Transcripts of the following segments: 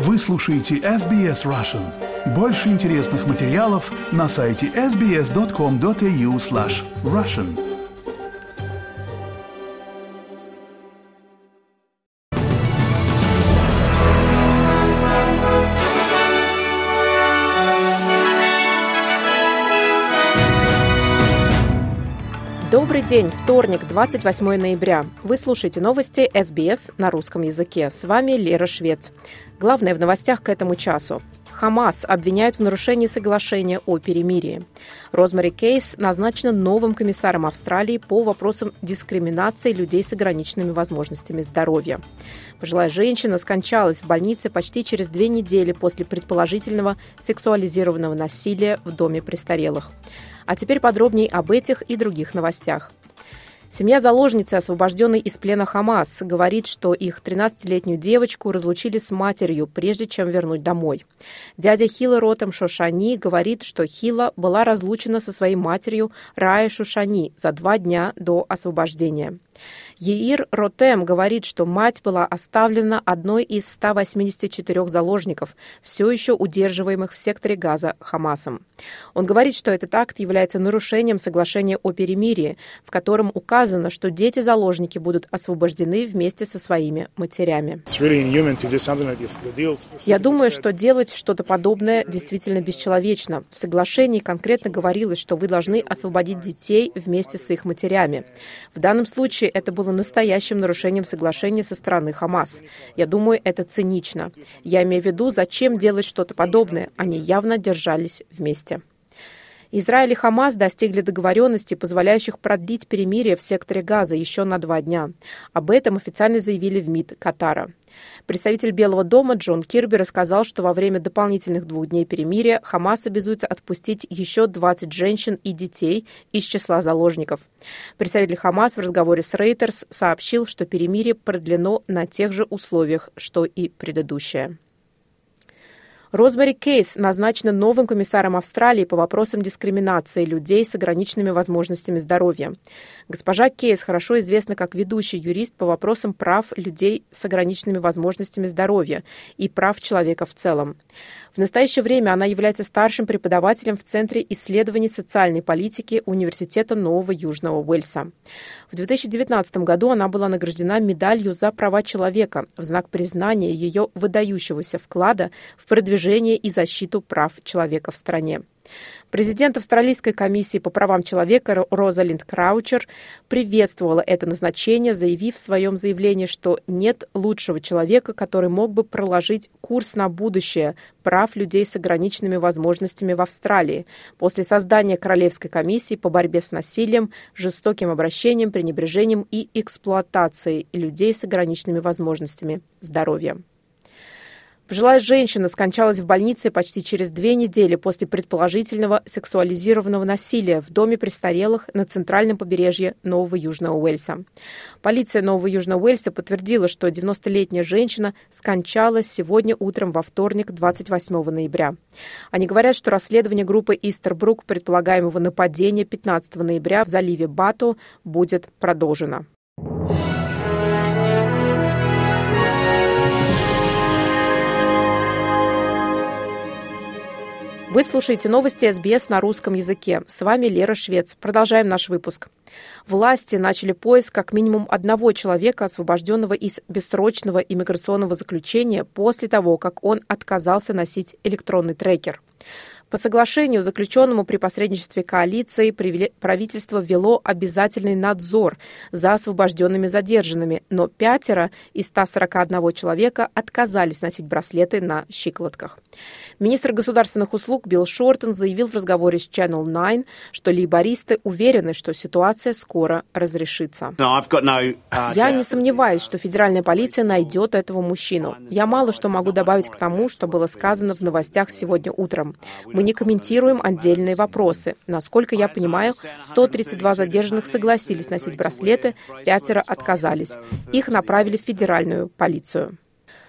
Вы слушаете SBS Russian. Больше интересных материалов на сайте sbs.com.au slash russian. Добрый день, вторник, 28 ноября. Вы слушаете новости СБС на русском языке. С вами Лера Швец. Главное в новостях к этому часу. Хамас обвиняют в нарушении соглашения о перемирии. Розмари Кейс назначена новым комиссаром Австралии по вопросам дискриминации людей с ограниченными возможностями здоровья. Пожилая женщина скончалась в больнице почти через две недели после предположительного сексуализированного насилия в доме престарелых. А теперь подробнее об этих и других новостях. Семья заложницы, освобожденной из плена Хамас, говорит, что их 13-летнюю девочку разлучили с матерью, прежде чем вернуть домой. Дядя Хила Ротом Шошани говорит, что Хила была разлучена со своей матерью Рая Шушани за два дня до освобождения. Еир Ротем говорит, что мать была оставлена одной из 184 заложников, все еще удерживаемых в секторе Газа Хамасом. Он говорит, что этот акт является нарушением соглашения о перемирии, в котором указано, что дети-заложники будут освобождены вместе со своими матерями. Я думаю, что делать что-то подобное действительно бесчеловечно. В соглашении конкретно говорилось, что вы должны освободить детей вместе с их матерями. В данном случае это было настоящим нарушением соглашения со стороны Хамас. Я думаю, это цинично. Я имею в виду, зачем делать что-то подобное. Они явно держались вместе. Израиль и Хамас достигли договоренности, позволяющих продлить перемирие в секторе Газа еще на два дня. Об этом официально заявили в МИД Катара. Представитель Белого дома Джон Кирби рассказал, что во время дополнительных двух дней перемирия Хамас обязуется отпустить еще 20 женщин и детей из числа заложников. Представитель Хамас в разговоре с Рейтерс сообщил, что перемирие продлено на тех же условиях, что и предыдущее. Розмари Кейс назначена новым комиссаром Австралии по вопросам дискриминации людей с ограниченными возможностями здоровья. Госпожа Кейс хорошо известна как ведущий юрист по вопросам прав людей с ограниченными возможностями здоровья и прав человека в целом. В настоящее время она является старшим преподавателем в Центре исследований социальной политики Университета Нового Южного Уэльса. В 2019 году она была награждена медалью за права человека в знак признания ее выдающегося вклада в продвижение и защиту прав человека в стране. Президент Австралийской комиссии по правам человека Розалинд Краучер приветствовала это назначение, заявив в своем заявлении, что нет лучшего человека, который мог бы проложить курс на будущее прав людей с ограниченными возможностями в Австралии после создания Королевской комиссии по борьбе с насилием, жестоким обращением, пренебрежением и эксплуатацией людей с ограниченными возможностями здоровья. Пожилая женщина скончалась в больнице почти через две недели после предположительного сексуализированного насилия в доме престарелых на центральном побережье Нового Южного Уэльса. Полиция Нового Южного Уэльса подтвердила, что 90-летняя женщина скончалась сегодня утром во вторник, 28 ноября. Они говорят, что расследование группы Истербрук предполагаемого нападения 15 ноября в заливе Бату будет продолжено. Вы слушаете новости СБС на русском языке. С вами Лера Швец. Продолжаем наш выпуск. Власти начали поиск как минимум одного человека, освобожденного из бессрочного иммиграционного заключения после того, как он отказался носить электронный трекер. По соглашению, заключенному при посредничестве коалиции, правительство ввело обязательный надзор за освобожденными задержанными, но пятеро из 141 человека отказались носить браслеты на щиколотках. Министр государственных услуг Билл Шортон заявил в разговоре с Channel 9, что лейбористы уверены, что ситуация скоро разрешится. Uh, Я не сомневаюсь, что федеральная полиция найдет этого мужчину. Я мало что могу добавить к тому, что было сказано в новостях сегодня утром. Мы не комментируем отдельные вопросы. Насколько я понимаю, 132 задержанных согласились носить браслеты, пятеро отказались. Их направили в федеральную полицию.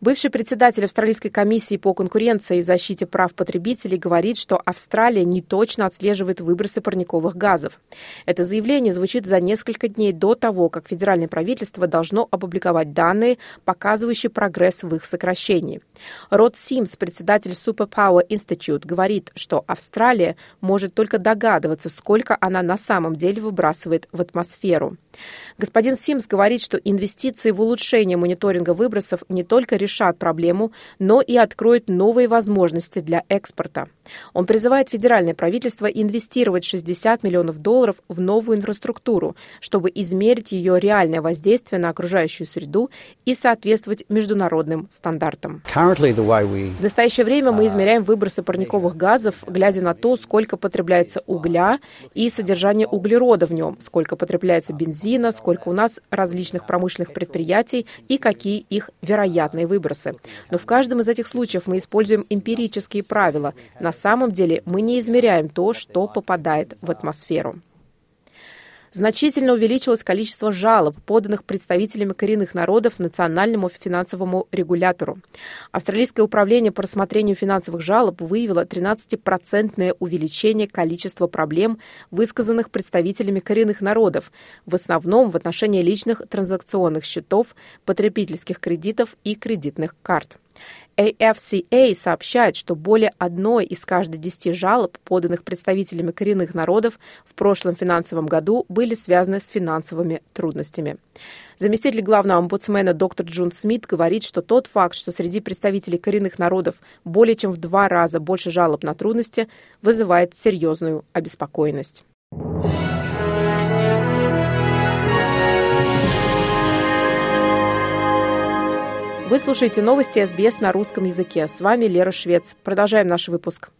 Бывший председатель Австралийской комиссии по конкуренции и защите прав потребителей говорит, что Австралия не точно отслеживает выбросы парниковых газов. Это заявление звучит за несколько дней до того, как федеральное правительство должно опубликовать данные, показывающие прогресс в их сокращении. Род Симс, председатель Superpower Institute, говорит, что Австралия может только догадываться, сколько она на самом деле выбрасывает в атмосферу. Господин Симс говорит, что инвестиции в улучшение мониторинга выбросов не только решат проблему, но и откроют новые возможности для экспорта. Он призывает федеральное правительство инвестировать 60 миллионов долларов в новую инфраструктуру, чтобы измерить ее реальное воздействие на окружающую среду и соответствовать международным стандартам. В настоящее время мы измеряем выбросы парниковых газов, глядя на то, сколько потребляется угля и содержание углерода в нем, сколько потребляется бензина, сколько у нас различных промышленных предприятий и какие их вероятные выбросы. Но в каждом из этих случаев мы используем эмпирические правила. На самом деле мы не измеряем то, что попадает в атмосферу значительно увеличилось количество жалоб, поданных представителями коренных народов Национальному финансовому регулятору. Австралийское управление по рассмотрению финансовых жалоб выявило 13-процентное увеличение количества проблем, высказанных представителями коренных народов, в основном в отношении личных транзакционных счетов, потребительских кредитов и кредитных карт. AFCA сообщает, что более одной из каждой десяти жалоб, поданных представителями коренных народов в прошлом финансовом году, были связаны с финансовыми трудностями. Заместитель главного омбудсмена доктор Джун Смит говорит, что тот факт, что среди представителей коренных народов более чем в два раза больше жалоб на трудности, вызывает серьезную обеспокоенность. Вы слушаете новости СБС на русском языке. С вами Лера Швец. Продолжаем наш выпуск.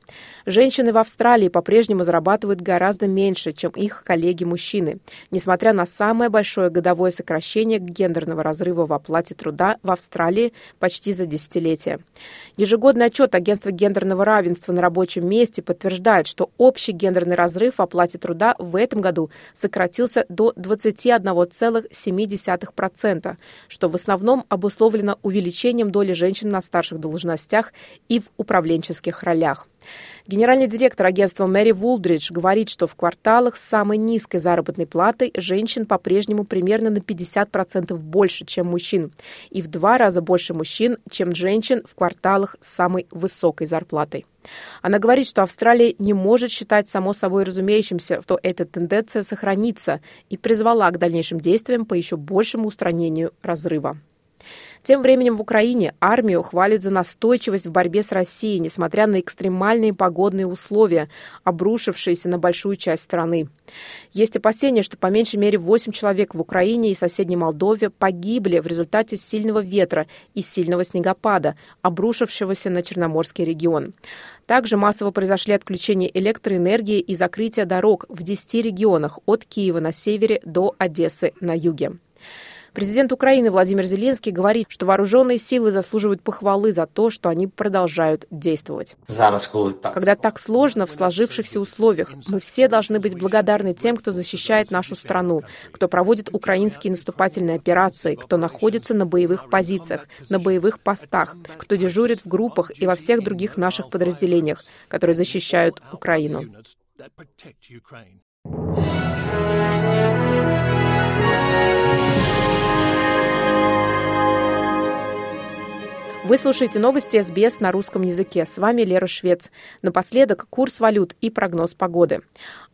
Женщины в Австралии по-прежнему зарабатывают гораздо меньше, чем их коллеги-мужчины, несмотря на самое большое годовое сокращение гендерного разрыва в оплате труда в Австралии почти за десятилетие. Ежегодный отчет Агентства гендерного равенства на рабочем месте подтверждает, что общий гендерный разрыв в оплате труда в этом году сократился до 21,7%, что в основном обусловлено увеличением доли женщин на старших должностях и в управленческих ролях. Генеральный директор агентства Мэри Вулдридж говорит, что в кварталах с самой низкой заработной платой женщин по-прежнему примерно на 50% больше, чем мужчин, и в два раза больше мужчин, чем женщин в кварталах с самой высокой зарплатой. Она говорит, что Австралия не может считать само собой разумеющимся, что эта тенденция сохранится, и призвала к дальнейшим действиям по еще большему устранению разрыва. Тем временем в Украине армию хвалят за настойчивость в борьбе с Россией, несмотря на экстремальные погодные условия, обрушившиеся на большую часть страны. Есть опасения, что по меньшей мере 8 человек в Украине и соседней Молдове погибли в результате сильного ветра и сильного снегопада, обрушившегося на Черноморский регион. Также массово произошли отключения электроэнергии и закрытие дорог в 10 регионах от Киева на севере до Одессы на юге. Президент Украины Владимир Зеленский говорит, что вооруженные силы заслуживают похвалы за то, что они продолжают действовать. Когда так сложно в сложившихся условиях, мы все должны быть благодарны тем, кто защищает нашу страну, кто проводит украинские наступательные операции, кто находится на боевых позициях, на боевых постах, кто дежурит в группах и во всех других наших подразделениях, которые защищают Украину. Вы слушаете новости СБС на русском языке. С вами Лера Швец. Напоследок курс валют и прогноз погоды.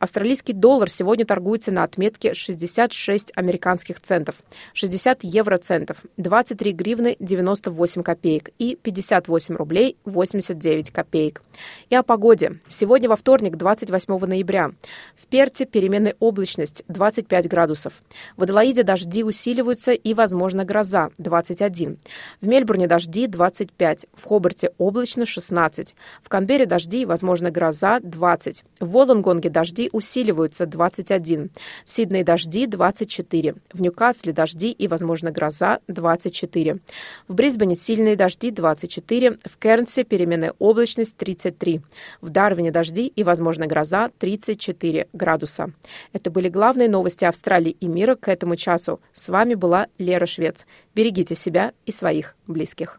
Австралийский доллар сегодня торгуется на отметке 66 американских центов, 60 евроцентов, 23 гривны 98 копеек и 58 рублей 89 копеек. И о погоде. Сегодня во вторник, 28 ноября. В Перте переменная облачность 25 градусов. В Аделаиде дожди усиливаются и, возможно, гроза 21. В Мельбурне дожди 25. В Хобарте облачно 16. В Канберре дожди и, возможно, гроза 20. В Волонгонге дожди усиливаются 21. В Сиднее дожди 24. В Ньюкасле дожди и, возможно, гроза 24. В Брисбене сильные дожди 24. В Кернсе переменная облачность 33. В Дарвине дожди и, возможно, гроза 34 градуса. Это были главные новости Австралии и мира к этому часу. С вами была Лера Швец. Берегите себя и своих близких.